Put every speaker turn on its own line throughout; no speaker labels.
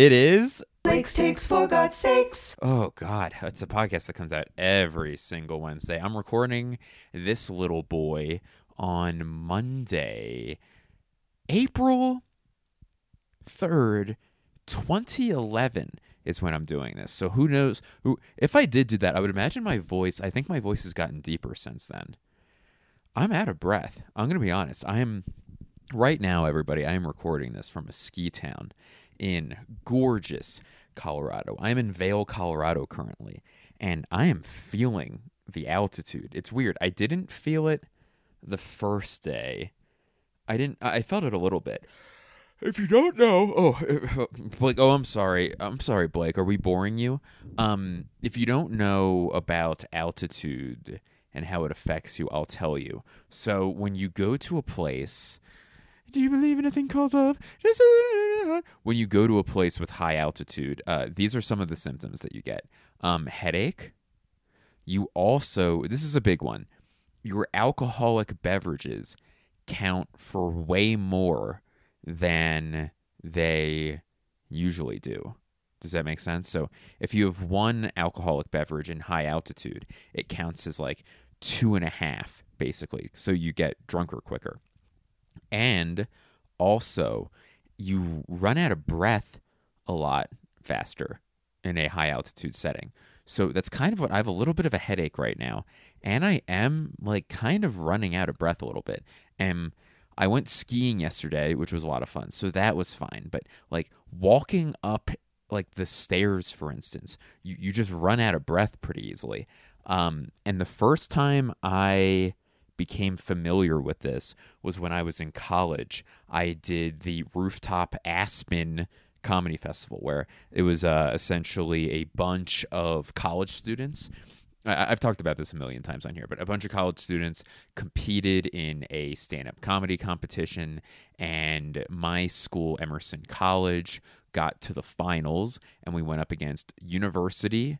it is.
Blake's takes for God's sakes.
Oh God, it's a podcast that comes out every single Wednesday. I'm recording this little boy on Monday, April third, 2011 is when I'm doing this. So who knows? Who, if I did do that, I would imagine my voice. I think my voice has gotten deeper since then. I'm out of breath. I'm gonna be honest. I am right now, everybody. I am recording this from a ski town in gorgeous Colorado. I'm in Vail, Colorado currently, and I am feeling the altitude. It's weird. I didn't feel it the first day. I didn't. I felt it a little bit. If you don't know, oh, Blake. Oh, I'm sorry. I'm sorry, Blake. Are we boring you? Um, if you don't know about altitude and how it affects you, I'll tell you. So when you go to a place, do you believe in a thing called love? When you go to a place with high altitude, uh, these are some of the symptoms that you get: um, headache. You also, this is a big one. Your alcoholic beverages count for way more than they usually do. Does that make sense? So if you have one alcoholic beverage in high altitude, it counts as like two and a half, basically. So you get drunker quicker. And also, you run out of breath a lot faster in a high altitude setting. So that's kind of what I have a little bit of a headache right now. And I am like kind of running out of breath a little bit. And I went skiing yesterday, which was a lot of fun. So that was fine. But like walking up like the stairs, for instance, you, you just run out of breath pretty easily. Um, and the first time I became familiar with this was when I was in college. I did the rooftop Aspen comedy festival where it was uh, essentially a bunch of college students. I- I've talked about this a million times on here, but a bunch of college students competed in a stand up comedy competition, and my school, Emerson College, got to the finals, and we went up against University.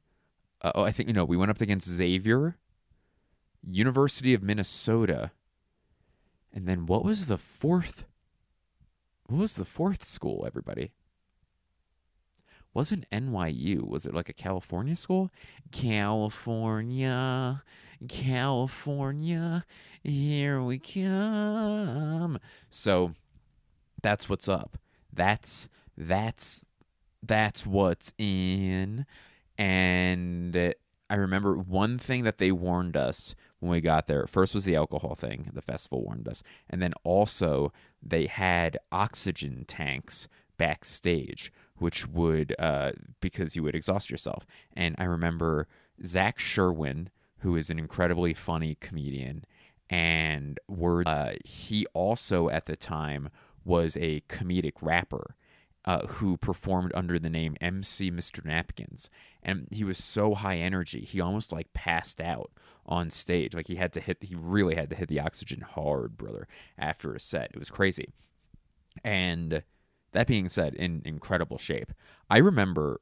Uh, oh, I think, you know, we went up against Xavier, University of Minnesota, and then what was the fourth? What was the fourth school, everybody? wasn't NYU. Was it like a California school? California, California, here we come. So that's what's up. That's that's that's what's in. And I remember one thing that they warned us when we got there. First was the alcohol thing. The festival warned us, and then also they had oxygen tanks backstage, which would uh, because you would exhaust yourself. And I remember Zach Sherwin, who is an incredibly funny comedian, and word uh, he also at the time was a comedic rapper. Uh, who performed under the name MC Mr. Napkins. And he was so high energy, he almost like passed out on stage. Like he had to hit, he really had to hit the oxygen hard, brother, after a set. It was crazy. And that being said, in incredible shape. I remember,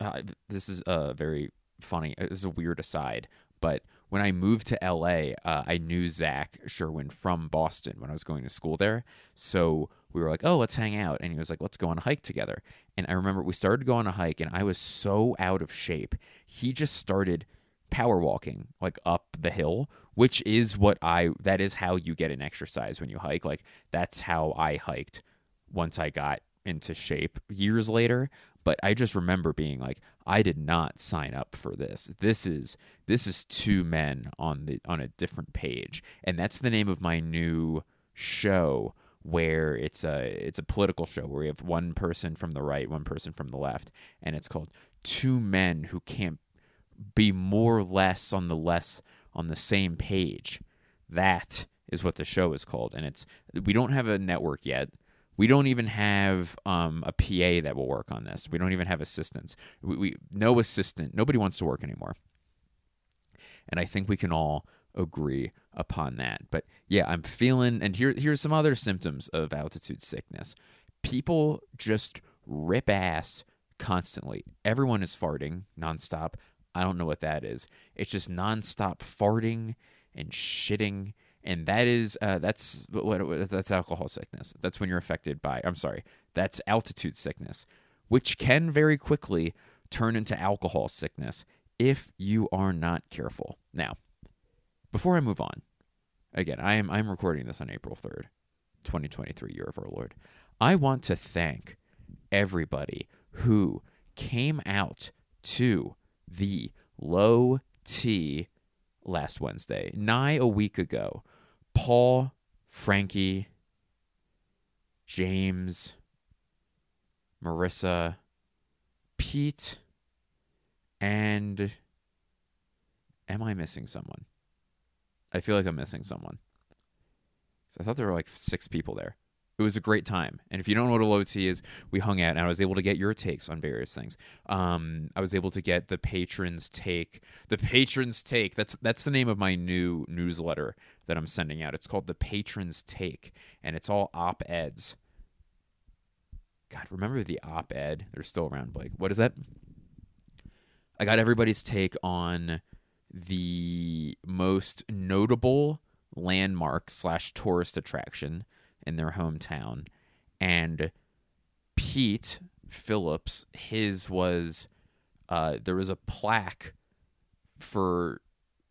uh, this is a very funny, it was a weird aside, but when I moved to LA, uh, I knew Zach Sherwin from Boston when I was going to school there. So we were like, oh, let's hang out. And he was like, let's go on a hike together. And I remember we started going on a hike, and I was so out of shape. He just started power walking like up the hill, which is what I, that is how you get an exercise when you hike. Like, that's how I hiked once I got into shape years later but i just remember being like i did not sign up for this this is this is two men on the on a different page and that's the name of my new show where it's a it's a political show where we have one person from the right one person from the left and it's called two men who can't be more or less on the less on the same page that is what the show is called and it's we don't have a network yet We don't even have um, a PA that will work on this. We don't even have assistants. We, we no assistant. Nobody wants to work anymore. And I think we can all agree upon that. But yeah, I'm feeling and here here's some other symptoms of altitude sickness. People just rip ass constantly. Everyone is farting nonstop. I don't know what that is. It's just nonstop farting and shitting and that is uh, that's what, that's alcohol sickness. That's when you're affected by. I'm sorry, that's altitude sickness, which can very quickly turn into alcohol sickness if you are not careful. Now, before I move on, again, I am I'm recording this on April 3rd, 2023, year of our Lord. I want to thank everybody who came out to the low T last Wednesday, nigh a week ago. Paul, Frankie, James, Marissa, Pete, and am I missing someone? I feel like I'm missing someone. So I thought there were like six people there. It was a great time. And if you don't know what a low T is, we hung out and I was able to get your takes on various things. Um, I was able to get the patrons take. The patrons take. That's that's the name of my new newsletter that I'm sending out. It's called the patrons take, and it's all op eds. God, remember the op ed? They're still around, Blake. What is that? I got everybody's take on the most notable landmark slash tourist attraction in their hometown. And Pete Phillips, his was uh, there was a plaque for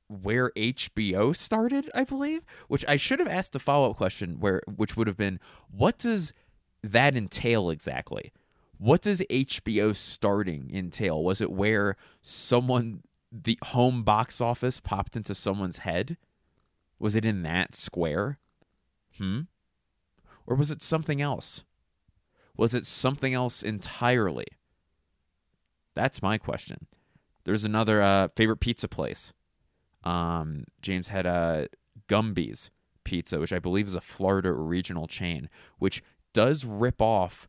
where HBO started, I believe, which I should have asked a follow up question where which would have been what does that entail exactly? What does HBO starting entail? Was it where someone the home box office popped into someone's head? Was it in that square? Hmm? Or was it something else? Was it something else entirely? That's my question. There's another uh, favorite pizza place. Um, James had uh, Gumby's Pizza, which I believe is a Florida regional chain, which does rip off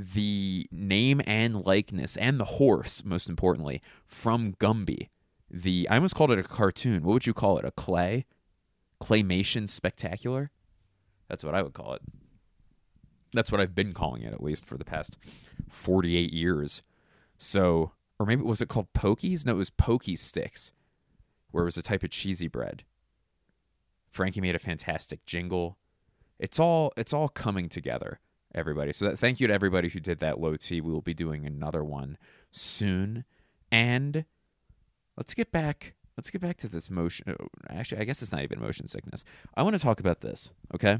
the name and likeness and the horse, most importantly, from Gumby. The I almost called it a cartoon. What would you call it? A clay? Claymation spectacular? That's what I would call it. That's what I've been calling it, at least for the past 48 years. So, or maybe was it called Pokies? No, it was Pokey Sticks, where it was a type of cheesy bread. Frankie made a fantastic jingle. It's all it's all coming together, everybody. So that, thank you to everybody who did that low T. We will be doing another one soon. And let's get back let's get back to this motion. Oh, actually, I guess it's not even motion sickness. I want to talk about this, okay?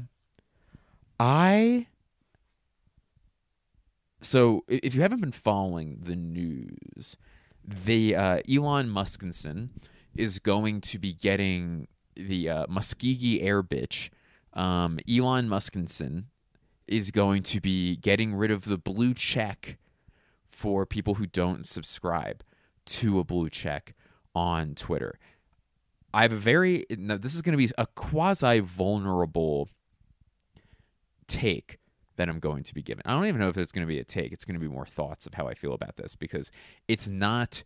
I so if you haven't been following the news, the uh, Elon Muskinson is going to be getting the uh, Muskegee Air Bitch. Um, Elon Muskinson is going to be getting rid of the blue check for people who don't subscribe to a blue check on Twitter. I have a very this is going to be a quasi vulnerable take that I'm going to be given. I don't even know if it's going to be a take. It's going to be more thoughts of how I feel about this because it's not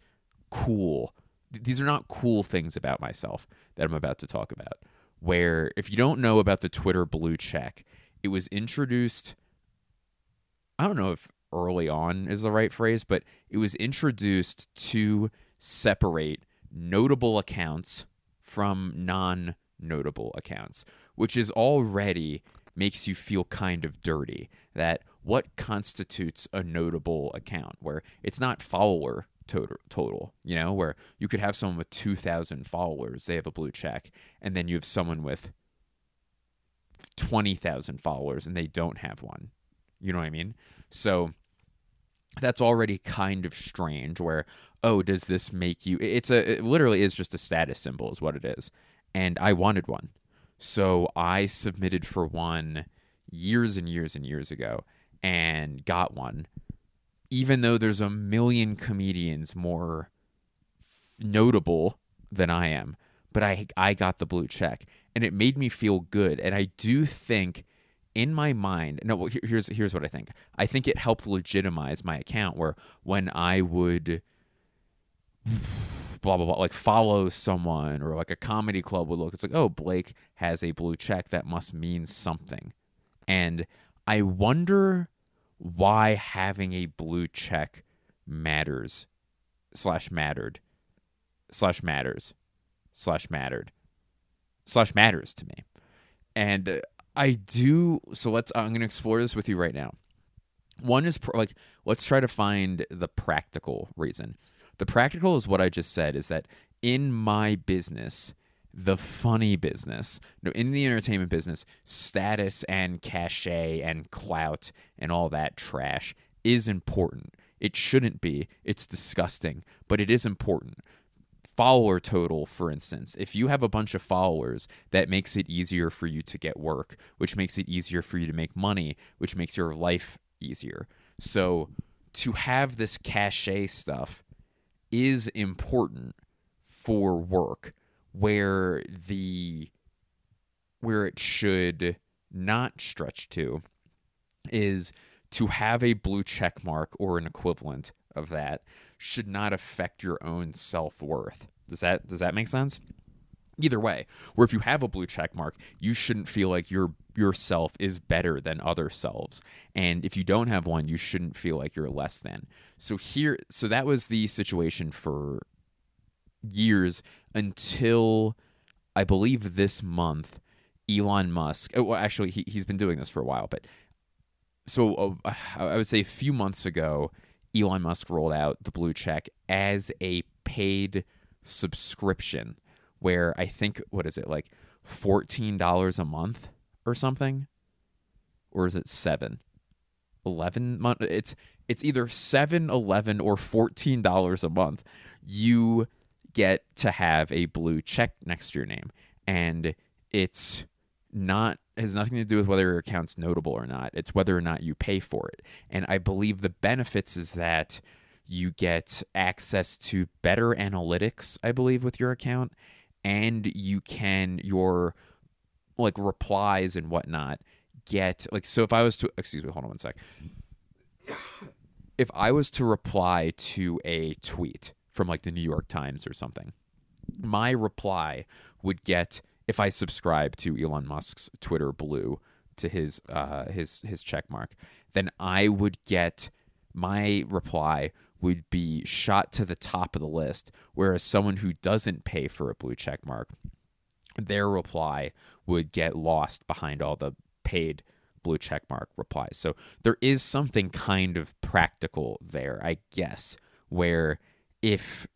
cool. These are not cool things about myself that I'm about to talk about. Where if you don't know about the Twitter blue check, it was introduced I don't know if early on is the right phrase, but it was introduced to separate notable accounts from non notable accounts, which is already makes you feel kind of dirty. That what constitutes a notable account where it's not follower total, total, you know, where you could have someone with 2,000 followers, they have a blue check, and then you have someone with 20,000 followers and they don't have one. You know what I mean? So that's already kind of strange where oh does this make you it's a it literally is just a status symbol is what it is and i wanted one so I submitted for one years and years and years ago and got one. Even though there's a million comedians more notable than I am, but I I got the blue check and it made me feel good. And I do think in my mind, no, well, here's here's what I think. I think it helped legitimize my account where when I would blah blah blah like follow someone or like a comedy club would look it's like oh blake has a blue check. That must mean something. And i wonder why having a blue check matters slash mattered slash matters slash mattered slash matters to me and uh, i do so let's i'm going to explore this with you right now one is pr- like let's try to find the practical reason the practical is what I just said is that in my business, the funny business, no, in the entertainment business, status and cachet and clout and all that trash is important. It shouldn't be. It's disgusting, but it is important. Follower total, for instance, if you have a bunch of followers, that makes it easier for you to get work, which makes it easier for you to make money, which makes your life easier. So to have this cachet stuff is important for work where the where it should not stretch to is to have a blue check mark or an equivalent of that should not affect your own self-worth. Does that does that make sense? Either way, where if you have a blue check mark, you shouldn't feel like your yourself is better than other selves. And if you don't have one, you shouldn't feel like you're less than. So here so that was the situation for years until I believe this month Elon Musk oh, well actually he he's been doing this for a while, but so uh, I would say a few months ago Elon Musk rolled out the blue check as a paid subscription where I think what is it like $14 a month or something? Or is it 7 11 month it's it's either 7 11 or 14 dollars a month you get to have a blue check next to your name. And it's not has nothing to do with whether your account's notable or not. It's whether or not you pay for it. And i believe the benefits is that you get access to better analytics i believe with your account and you can your like replies and whatnot get like so if i was to excuse me hold on one sec. If i was to reply to a tweet from like the new york times or something my reply would get if i subscribe to elon musk's twitter blue to his uh his his check mark then i would get my reply would be shot to the top of the list whereas someone who doesn't pay for a blue check mark their reply would get lost behind all the paid blue check mark replies. So there is something kind of practical there, I guess, where if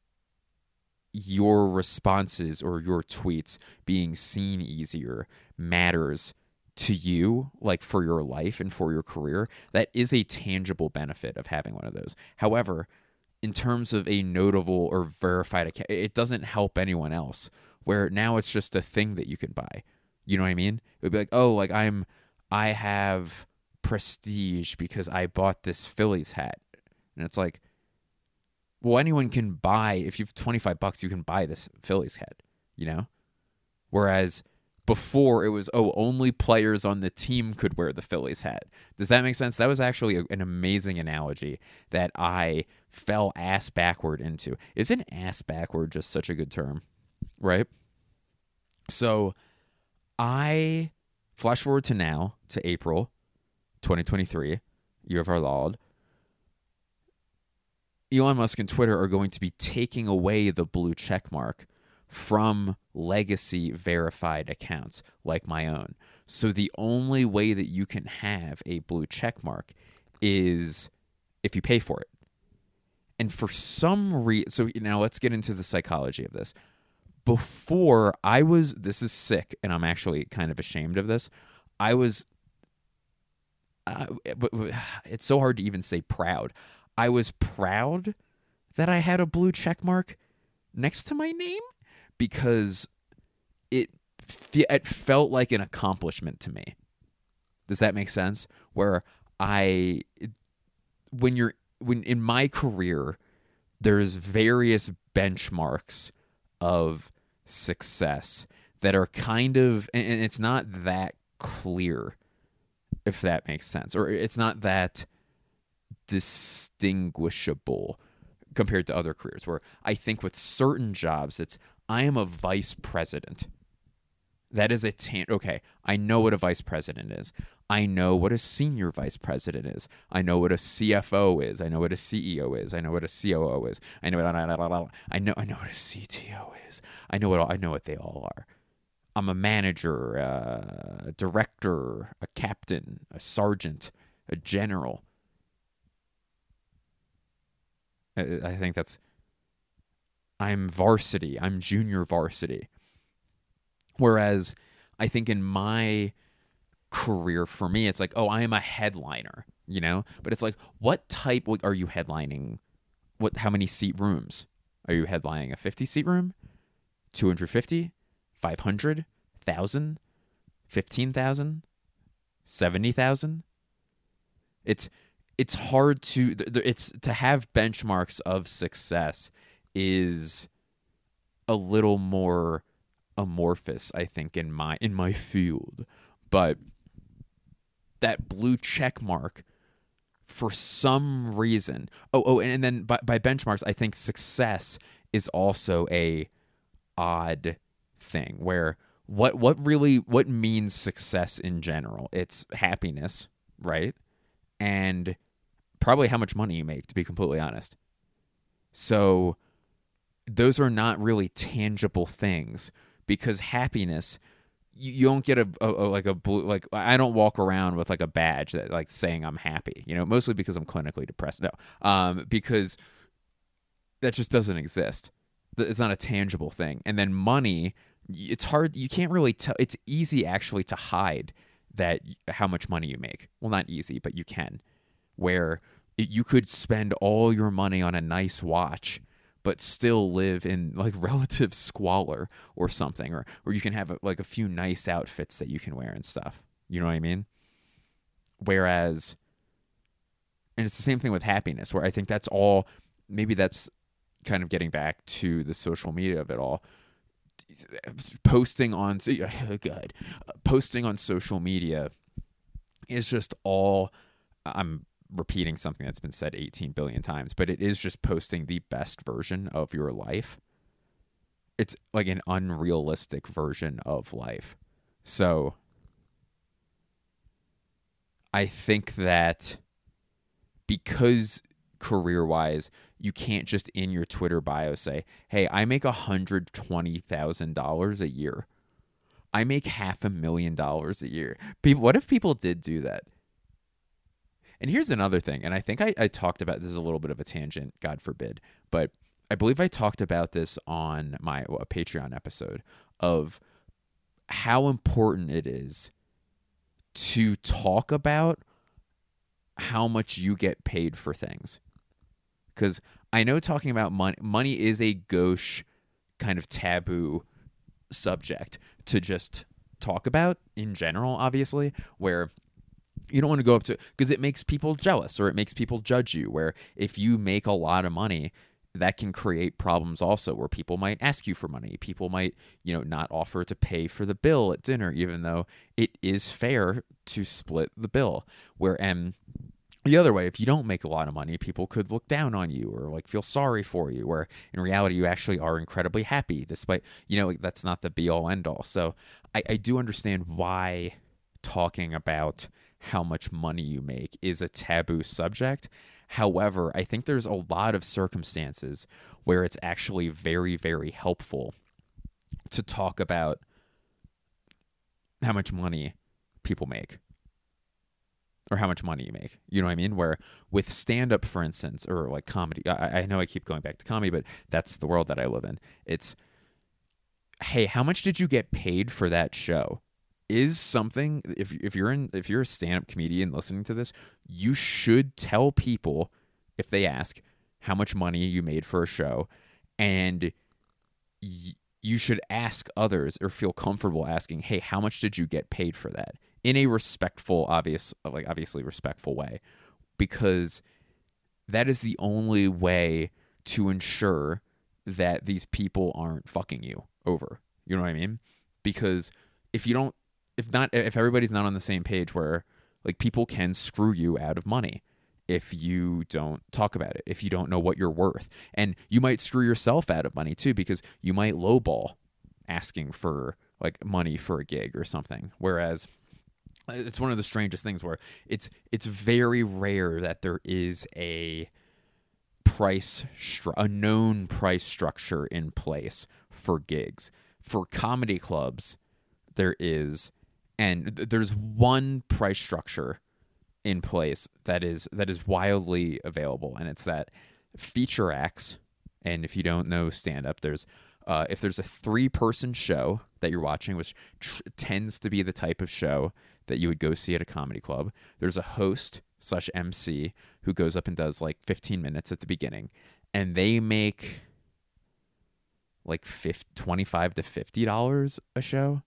your responses or your tweets being seen easier matters to you, like for your life and for your career, that is a tangible benefit of having one of those. However, in terms of a notable or verified account, it doesn't help anyone else. Where now it's just a thing that you can buy. You know what I mean? It would be like, oh, like I'm, I have prestige because I bought this Phillies hat, and it's like, well, anyone can buy if you've twenty five bucks, you can buy this Phillies hat. You know, whereas before it was oh only players on the team could wear the Phillies hat. Does that make sense? That was actually a, an amazing analogy that I fell ass backward into. Isn't ass backward just such a good term? Right? So I flash forward to now to April 2023, year of our Lord. Elon Musk and Twitter are going to be taking away the blue check mark from legacy verified accounts like my own. So the only way that you can have a blue check mark is if you pay for it. And for some reason, so now let's get into the psychology of this. Before I was, this is sick, and I'm actually kind of ashamed of this. I was, uh, it's so hard to even say proud. I was proud that I had a blue check mark next to my name because it it felt like an accomplishment to me. Does that make sense? Where I when you're when in my career there's various benchmarks of success that are kind of and it's not that clear if that makes sense. Or it's not that distinguishable compared to other careers where I think with certain jobs it's I am a vice president. That is a tan- okay. I know what a vice president is. I know what a senior vice president is. I know what a CFO is. I know what a CEO is. I know what a COO is. I know what I know. I know what a CTO is. I know what all, I know what they all are. I'm a manager, a director, a captain, a sergeant, a general. I, think that's. I'm varsity. I'm junior varsity. Whereas I think in my career for me, it's like, oh, I am a headliner, you know? But it's like, what type are you headlining? What, how many seat rooms? Are you headlining a 50 seat room? 250? 500? 1,000? 15,000? 70,000? It's, it's hard to, it's to have benchmarks of success is a little more amorphous i think in my in my field. But that blue check mark for some reason oh oh and, and then by, by benchmarks i think success is also a odd thing where what what really what means success in general? It's happiness right? And probably how much money you make to be completely honest so those are not really tangible things because happiness you, you don't get a, a, a, like a blue like I don't walk around with like a badge that like saying I'm happy. You know, mostly because I'm clinically depressed. No, um, because that just doesn't exist. It's not a tangible thing. And then money, it's hard. You can't really tell. It's easy actually to hide that how much money you make. Well, not easy, but you can. Where you could spend all your money on a nice watch but still live in like relative squalor or something or or you can have like a few nice outfits that you can wear and stuff. You know what i mean? Whereas and it's the same thing with happiness where i think that's all maybe that's kind of getting back to the social media of it all. Posting on god posting on social media is just all i'm repeating something that's been said 18 billion times, but it is just posting the best version of your life. It's like an unrealistic version of life. So I think that because career wise, you can't just in your Twitter bio say, hey, I make $120,000 a year. I make half a million dollars a year. People, what if people did do that? And here's another thing, and I think I, I talked about this is a little bit of a tangent, God forbid, but I believe I talked about this on my well, Patreon episode of how important it is to talk about how much you get paid for things. Because I know talking about money, money is a gauche kind of taboo subject to just talk about in general, obviously, where you don't want to go up to because it makes people jealous or it makes people judge you where if you make a lot of money that can create problems also where people might ask you for money. People might you know not offer to pay for the bill at dinner even though it is fair to split the bill. Where and the other way if you don't make a lot of money people could look down on you or like feel sorry for you where in reality you actually are incredibly happy despite you know that's not the be all end all. So I, I do understand why talking about how much money you make is a taboo subject. However, I think there's a lot of circumstances where it's actually very, very helpful to talk about how much money people make or how much money you make. You know what I mean? Where with stand up, for instance, or like comedy, I, I, know I keep going back to comedy, but that's the world that I live in. It's, hey, how much did you get paid for that show? Is something if if you're in if you're a stand-up comedian listening to this, you should tell people if they ask how much money you made for a show and y- you should ask others or feel comfortable asking, "Hey, how much did you get paid for that?" in a respectful obvious like obviously respectful way because that is the only way to ensure that these people aren't fucking you over. You know what I mean? Because if you don't if not if everybody's not on the same page where Like people can screw you out of money if you don't talk about it, if you don't know what you're worth. And you might screw yourself out of money too because you might lowball asking for like money for a gig or something. Whereas uh, it's one of the strangest things where it's it's very rare that there is a price stru- a known price structure in place for gigs. For comedy clubs, there is and th- there's one price structure in place that is that is wildly available and it's that feature acts. And if you don't know stand up there's uh, if there's a three person show that you're watching which tr- tends to be the type of show that you would go see at a comedy club there's a host slash mc who goes up and does like 15 minutes at the beginning and they make like 50, 25 to 50 dollars a show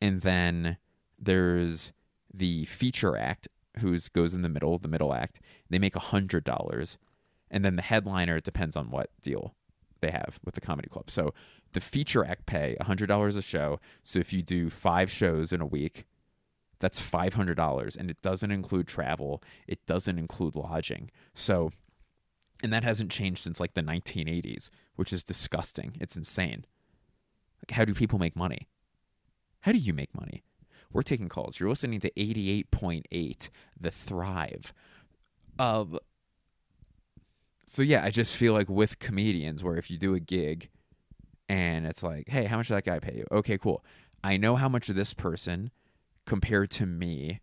and then there's the feature act who's goes in the middle the middle act. They make a hundred dollars and then the headliner it depends on what deal they have with the comedy club. So the feature act pay a hundred dollars a show. So if you do five shows in a week that's five hundred dollars and it doesn't include travel. It doesn't include lodging. So and that hasn't changed since like the 1980s which is disgusting. It's insane. Like how do people make money how do you make money we're taking calls. You're listening to 88.8, The Thrive. Um, so, yeah, I just feel like with comedians, where if you do a gig and it's like, hey, how much did that guy pay you? Okay, cool. I know how much this person compared to me,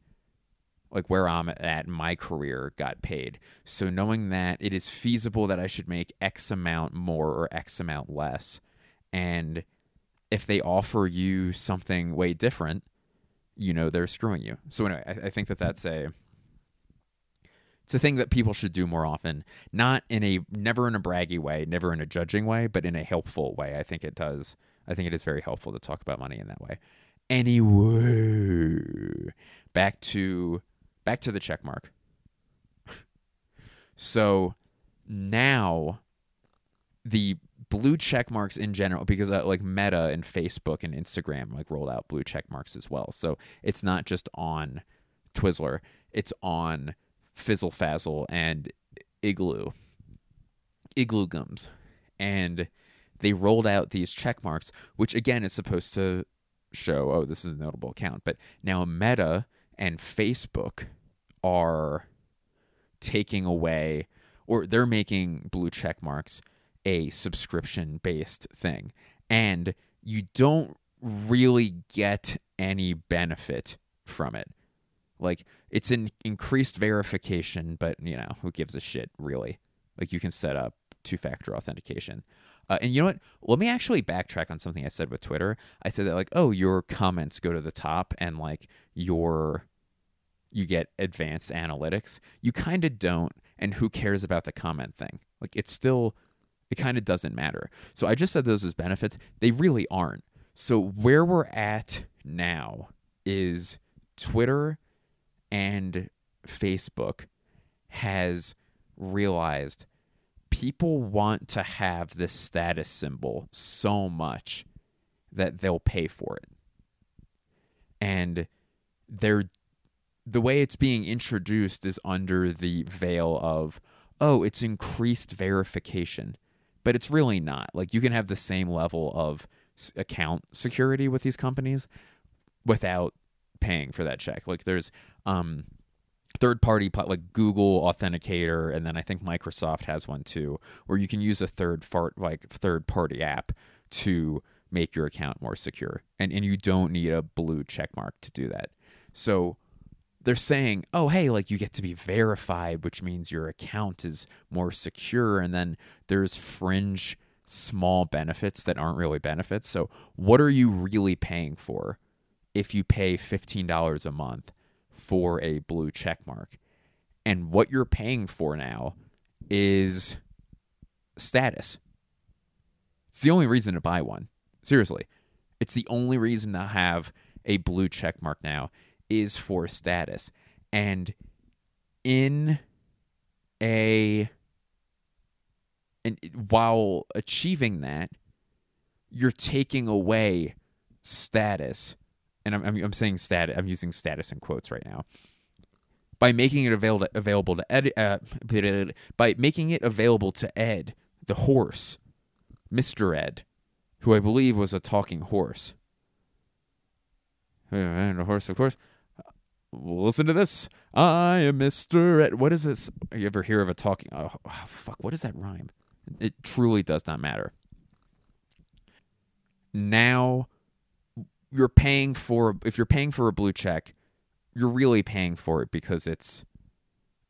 like where I'm at in my career, got paid. So, knowing that it is feasible that I should make X amount more or X amount less. And if they offer you something way different, you know they're screwing you. So anyway, I, I think that that's a it's a thing that people should do more often. Not in a never in a braggy way, never in a judging way, but in a helpful way. I think it does. I think it is very helpful to talk about money in that way. Anyway, back to back to the check mark. so now the blue check marks in general because uh, like meta and facebook and instagram like rolled out blue check marks as well. So it's not just on twizzler it's on fizzle fazzle and igloo igloo gums. And they rolled out these check marks which again is supposed to show oh this is a notable account but now meta and facebook are taking away or they're making blue check marks a subscription based thing. And you don't really get any benefit from it. Like it's an increased verification, but you know, who gives a shit really? Like you can set up two factor authentication. Uh, and you know what? Let me actually backtrack on something I said with Twitter. I said that like, oh, your comments go to the top and like your you get advanced analytics. You kind of don't. And who cares about the comment thing? Like it's still it kind of doesn't matter. So I just said those as benefits. They really aren't. So where we're at now is Twitter and Facebook has realized people want to have this status symbol so much that they'll pay for it. And they're the way it's being introduced is under the veil of, oh, it's increased verification but it's really not. Like you can have the same level of account security with these companies without paying for that check. Like there's um third party like Google Authenticator and then I think Microsoft has one too where you can use a third fart like third party app to make your account more secure. And and you don't need a blue check mark to do that. So they're saying, oh, hey, like you get to be verified, which means your account is more secure. And then there's fringe small benefits that aren't really benefits. So, what are you really paying for if you pay $15 a month for a blue check mark? And what you're paying for now is status. It's the only reason to buy one. Seriously. It's the only reason to have a blue check mark now is for status. And in a and while achieving that, you're taking away status. And I'm, I'm, I'm saying status, I'm using status in quotes right now. by making it available available to Ed, uh, by making it available to Ed, the horse, Mister Ed, who I believe was a talking horse. And a horse, of course. Listen to this. I am Mister Ed. What is this? You ever hear of a talking? Oh, oh, fuck! What does that rhyme? It truly does not matter. Now, you're paying for if you're paying for a blue check you're really paying for it because it's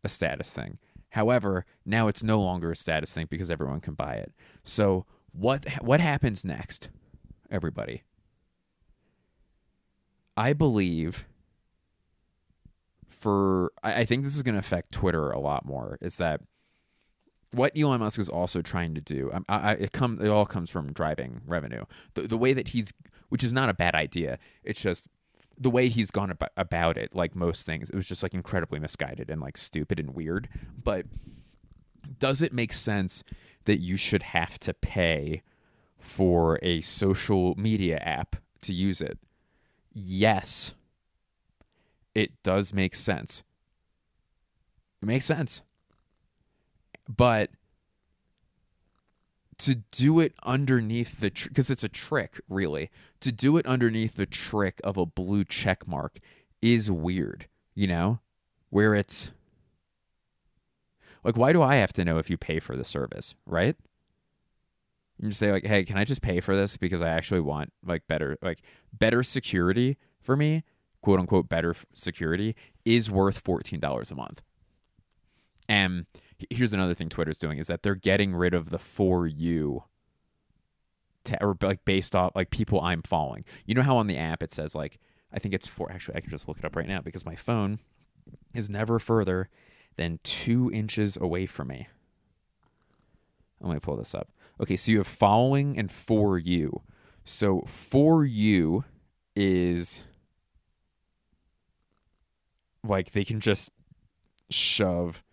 a status thing. However, now it's no longer a status thing because everyone can buy it. So what what happens next, everybody? I believe for I, I think this is going to affect Twitter a lot more. Is that what Elon Musk is also trying to do? Um, I, I, it come it all comes from driving revenue. The the way that he's, which is not a bad idea. It's just the way he's gone about, about it, like most things, it was just like incredibly misguided and like stupid and weird. But does it make sense that you should have to pay for a social media app to use it? Yes, it does make sense. It makes sense. But to do it underneath the because tr- it's a trick really to do it underneath the trick of a blue check mark is weird you know where it's like why do i have to know if you pay for the service right you just say like hey can i just pay for this because i actually want like better like better security for me quote unquote better security is worth $14 a month and here's another thing Twitter's doing is that they're getting rid of the for you ta- or like based off like people I'm following. You know how on the app it says like I think it's for actually I can just look it up right now because my phone is never further than two inches away from me. Let me pull this up. Okay, so you have following and for you. So for you is like they can just shove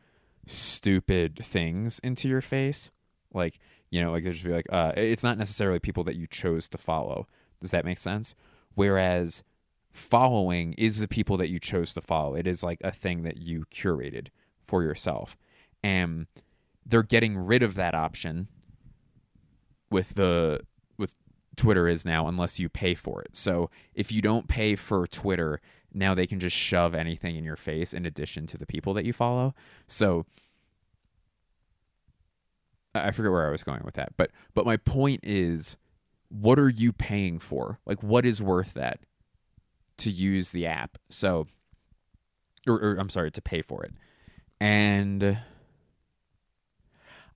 stupid things into your face. Like, you know, like there's just be like, uh, it's not necessarily people that you chose to follow. Does that make sense? Whereas following is the people that you chose to follow. It is like a thing that you curated for yourself. And they're getting rid of that option with the with Twitter is now unless you pay for it. So if you don't pay for Twitter, now they can just shove anything in your face in addition to the people that you follow. So I forget where I was going with that, but but my point is what are you paying for? Like what is worth that to use the app? So or, or I'm sorry, to pay for it. And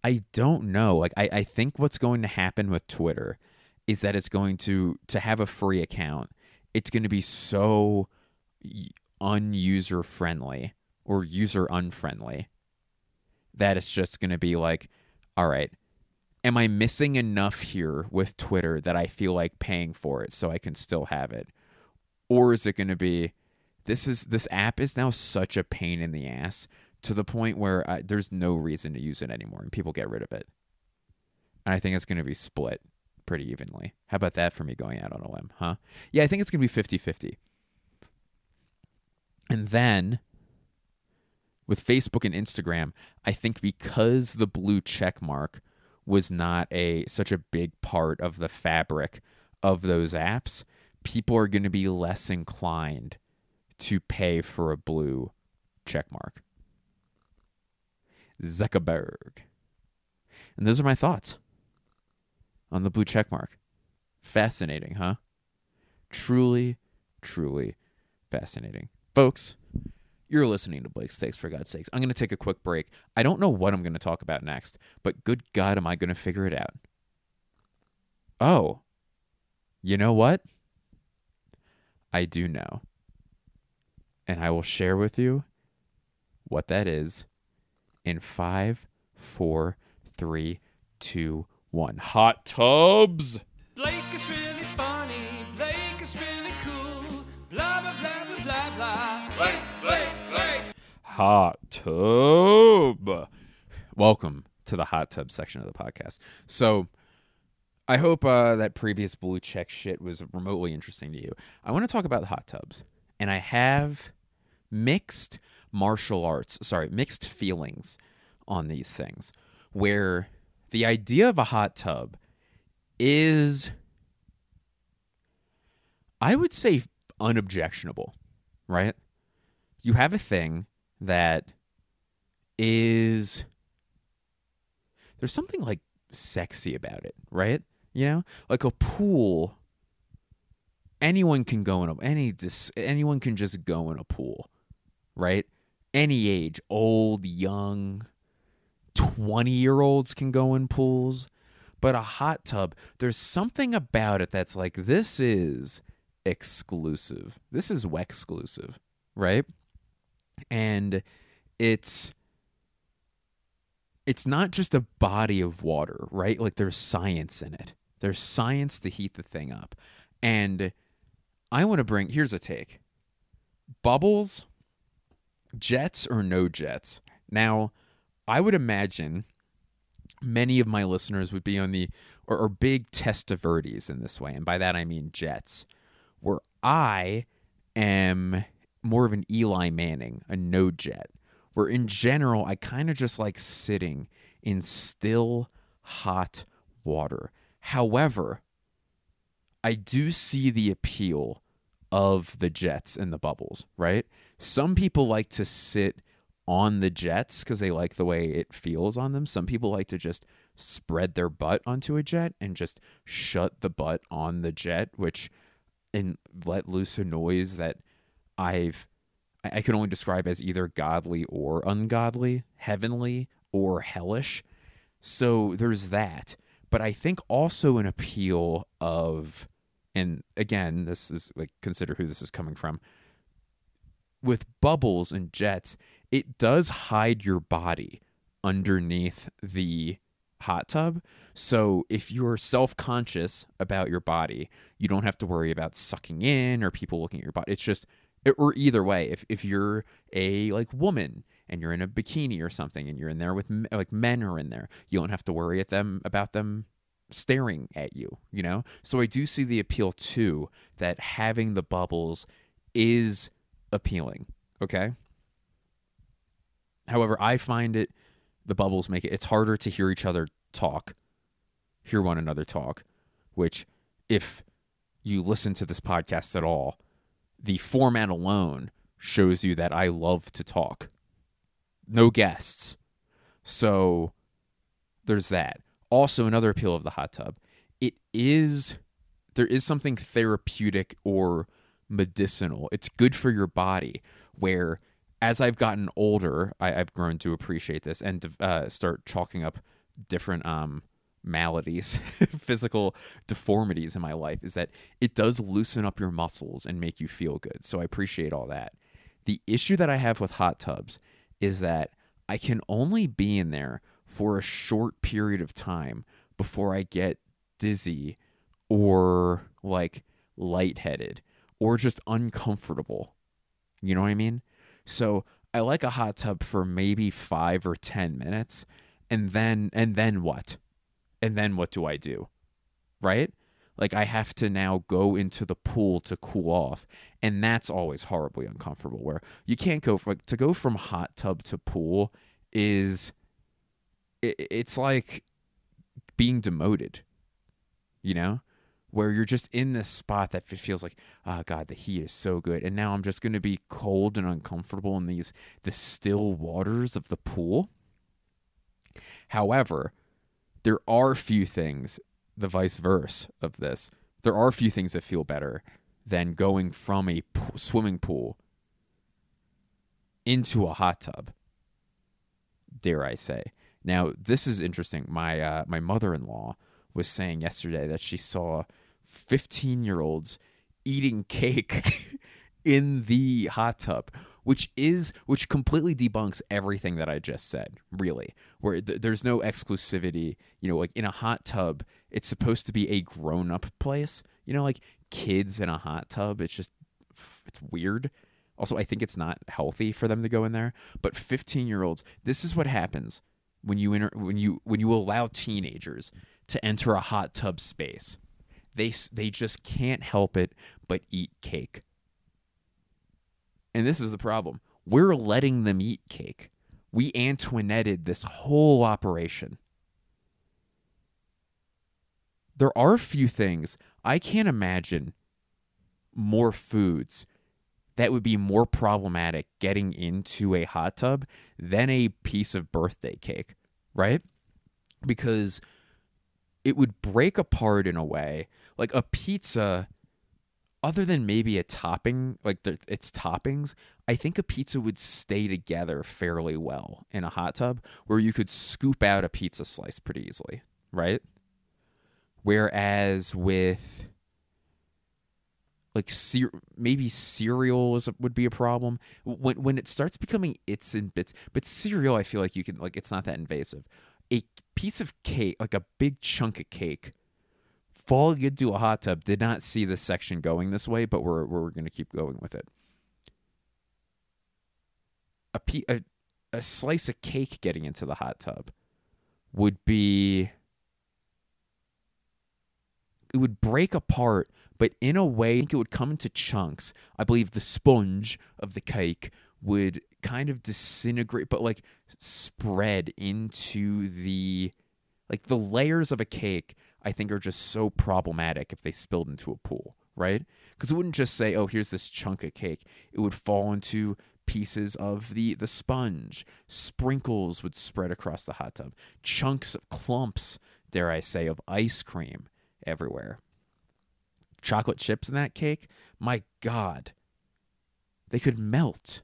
I don't know. Like I, I think what's going to happen with Twitter is that it's going to to have a free account. It's going to be so unuser friendly or user unfriendly that it's just going to be like all right am i missing enough here with twitter that i feel like paying for it so i can still have it? Or is it going to be this is this app is now such a pain in the ass to the point where I, there's no reason to use it anymore and people get rid of it. And i think it's going to be split pretty evenly. How about that for me going out on a limb huh? Yeah i think it's going to be 50-50 and then with Facebook and Instagram, I think because the blue check mark was not a such a big part of the fabric of those apps, people are going to be less inclined to pay for a blue check mark. Zuckerberg. And those are my thoughts on the blue check mark. Fascinating, huh? Truly, truly fascinating. Folks, you're listening to Blake's Takes for God's sakes. I'm going to take a quick break. I don't know what I'm going to talk about next, but good God, am I going to figure it out? Oh, you know what? I do know. And I will share with you what that is in five, four, three, two, one. Hot tubs! Hot tub. Welcome to the hot tub section of the podcast. So, I hope uh, that previous blue check shit was remotely interesting to you. I want to talk about the hot tubs, and I have mixed martial arts, sorry, mixed feelings on these things where the idea of a hot tub is I would say unobjectionable, right? You have a thing that is there's something like sexy about it, right? You know, like a pool. Anyone can go in a any dis, anyone can just go in a pool, right? Any age, old, young, twenty year olds can go in pools, but a hot tub, there's something about it that's like this is exclusive. This is exclusive, right? And it's it's not just a body of water, right? Like there's science in it. There's science to heat the thing up. And I want to bring here's a take. Bubbles, jets or no jets. Now, I would imagine many of my listeners would be on the or, or big Testaverdes in this way, and by that I mean jets, where I am more of an Eli Manning, a no jet where in general, I kind of just like sitting in still hot water. However, I do see the appeal of the jets and the bubbles, right? Some people like to sit on the jets because they like the way it feels on them. Some people like to just spread their butt onto a jet and just shut the butt on the jet, which and let loose a noise that I've I can only describe as either godly or ungodly, heavenly or hellish. So there's that. But I think also an appeal of, and again, this is like consider who this is coming from. With bubbles and jets, it does hide your body underneath the hot tub. So if you're self conscious about your body, you don't have to worry about sucking in or people looking at your body. It's just or either way if, if you're a like woman and you're in a bikini or something and you're in there with like men are in there you don't have to worry at them about them staring at you you know? So i do see the appeal too that having the bubbles is appealing okay? However i find it the bubbles make it it's harder to hear each other talk hear one another talk which if you listen to this podcast at all the format alone shows you that I love to talk. No guests. So there's that. Also, another appeal of the hot tub. It is, there is something therapeutic or medicinal. It's good for your body. Where as I've gotten older, I, have grown to appreciate this and uh, start chalking up different um, maladies, physical deformities in my life is that it does loosen up your muscles and make you feel good. So I appreciate all that. The issue that I have with hot tubs is that I can only be in there for a short period of time before I get dizzy or like lightheaded or just uncomfortable. You know what I mean? So I like a hot tub for maybe five or 10 minutes. And then, and then what? And then what do I do? Right? Like I have to now go into the pool to cool off, and that's always horribly uncomfortable. Where you can't go from, to go from hot tub to pool is it, it's like being demoted, you know, where you're just in this spot that feels like, oh god, the heat is so good, and now I'm just going to be cold and uncomfortable in these the still waters of the pool. However, there are few things, the vice versa of this, there are few things that feel better than going from a swimming pool into a hot tub. Dare I say? Now, this is interesting. My uh, my mother in law was saying yesterday that she saw fifteen year olds eating cake in the hot tub which is which completely debunks everything that I just said. Really, where th- there's no exclusivity. You know, like in a hot tub, it's supposed to be a grown up place. You know, like kids in a hot tub. It's just it's weird. Also, I think it's not healthy for them to go in there. But 15 year olds, this is what happens when you enter, when you when you allow teenagers to enter a hot tub space. They they just can't help it but eat cake. And this is the problem. we're letting them eat cake. We Antoinetted this whole operation. There are a few things I can't imagine more foods that would be more problematic getting into a hot tub than a piece of birthday cake, right? Because it would break apart in a way. Like a pizza, other than maybe a topping, like the, its toppings, I think a pizza would stay together fairly well in a hot tub where you could scoop out a pizza slice pretty easily, right? Whereas with like cer- maybe cereal is, would be a problem when when it starts becoming its and bits. But cereal, I feel like you can like it's not that invasive. A piece of cake, like a big chunk of cake, falling into a hot tub. Did not see this section going this way, but we're we're going to keep going with it. A, pe- a a slice of cake getting into the hot tub would be it would break apart, but in a way, I think it would come into chunks. I believe the sponge of the cake would kind of disintegrate, but like spread into the like the layers of a cake. I think are just so problematic if they spilled into a pool, right? Because it wouldn't just say, "Oh, here's this chunk of cake." It would fall into pieces of the the sponge. Sprinkles would spread across the hot tub. Chunks of clumps, dare I say, of ice cream everywhere. Chocolate chips in that cake, my God, they could melt.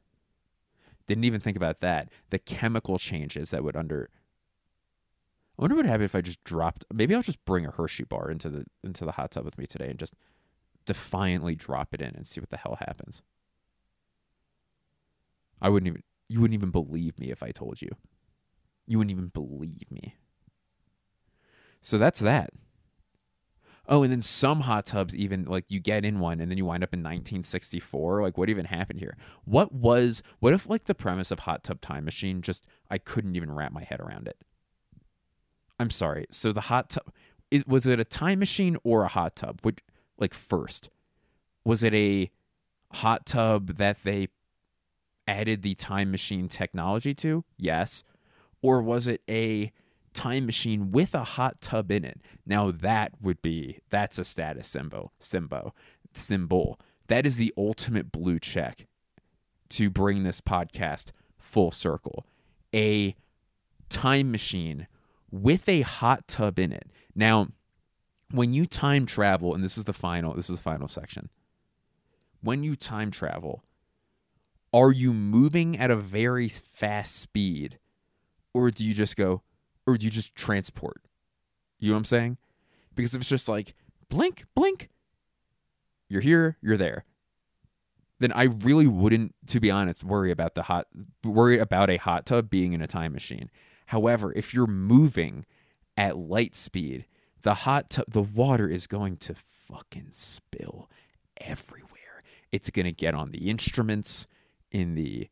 Didn't even think about that. The chemical changes that would under. I wonder what would happen if I just dropped. Maybe I'll just bring a Hershey bar into the into the hot tub with me today and just defiantly drop it in and see what the hell happens. I wouldn't even. You wouldn't even believe me if I told you. You wouldn't even believe me. So that's that. Oh, and then some hot tubs even like you get in one and then you wind up in 1964. Like what even happened here? What was what if like the premise of Hot Tub Time Machine just I couldn't even wrap my head around it. I'm sorry. So the hot tub it, was it a time machine or a hot tub? Which like first was it a hot tub that they added the time machine technology to? Yes. Or was it a time machine with a hot tub in it. Now that would be that's a status symbol. Symbol. Symbol. That is the ultimate blue check to bring this podcast full circle. A time machine with a hot tub in it. Now, when you time travel, and this is the final, this is the final section. When you time travel, are you moving at a very fast speed, or do you just go, or do you just transport? You know what I'm saying? Because if it's just like blink, blink, you're here, you're there. Then I really wouldn't, to be honest, worry about the hot worry about a hot tub being in a time machine. However, if you're moving at light speed, the hot tub the water is going to fucking spill everywhere. It's gonna get on the instruments in the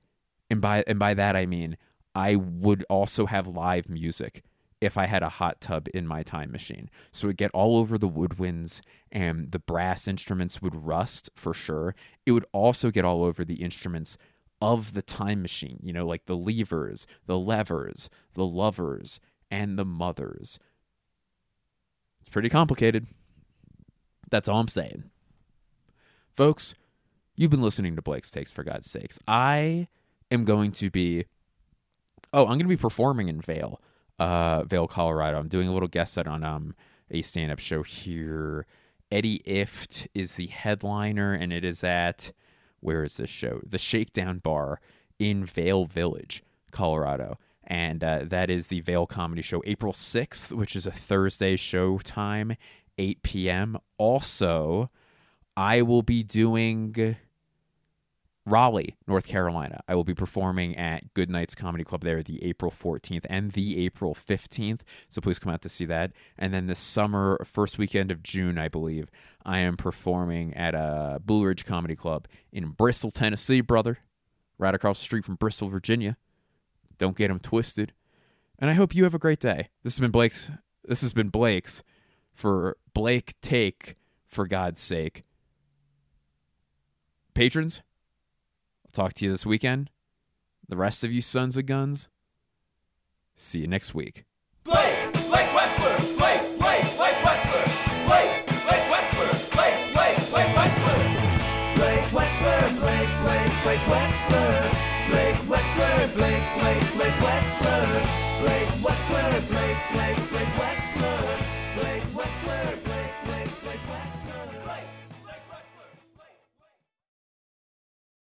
and by and by that I mean I would also have live music if I had a hot tub in my time machine. So it would get all over the woodwinds and the brass instruments would rust for sure. It would also get all over the instruments of the time machine, you know, like the levers, the levers, the lovers, and the mothers. It's pretty complicated. That's all I'm saying. Folks, you've been listening to Blake's Takes for God's sakes. I am going to be oh, I'm going to be performing in Vail, uh, Vail, Colorado. I'm doing a little guest set on um a stand up show here. Eddie Ifft is the headliner, and it is at where is this show? The Shakedown Bar in Vail Village, Colorado. And uh, that is the Vail Comedy Show, April 6th, which is a Thursday show time, 8 p.m. Also, I will be doing Raleigh, North Carolina. I will be performing at Goodnights Comedy Club there the April 14th and the April 15th. So please come out to see that. And then this summer, first weekend of June, I believe, I am performing at a Blue Ridge Comedy Club in Bristol, Tennessee, brother. Right across the street from Bristol, Virginia. Don't get them twisted. And I hope you have a great day. This has been Blake's. This has been Blake's for Blake Take, for God's sake. Patrons, I'll talk to you this weekend. The rest of you sons of guns, see you next week.
Blake, Blake Wexler, Blake, Blake, Blake Wexler, Blake, Blake Wexler, Blake, Blake, Blake Wexler, Blake Wexler, Blake, Blake, Blake Wexler, Blake Wexler, Blake, Blake, Blake Wexler, Blake Wexler, Blake, Blake, Blake Wexler, Blake Wexler, Blake, Blake.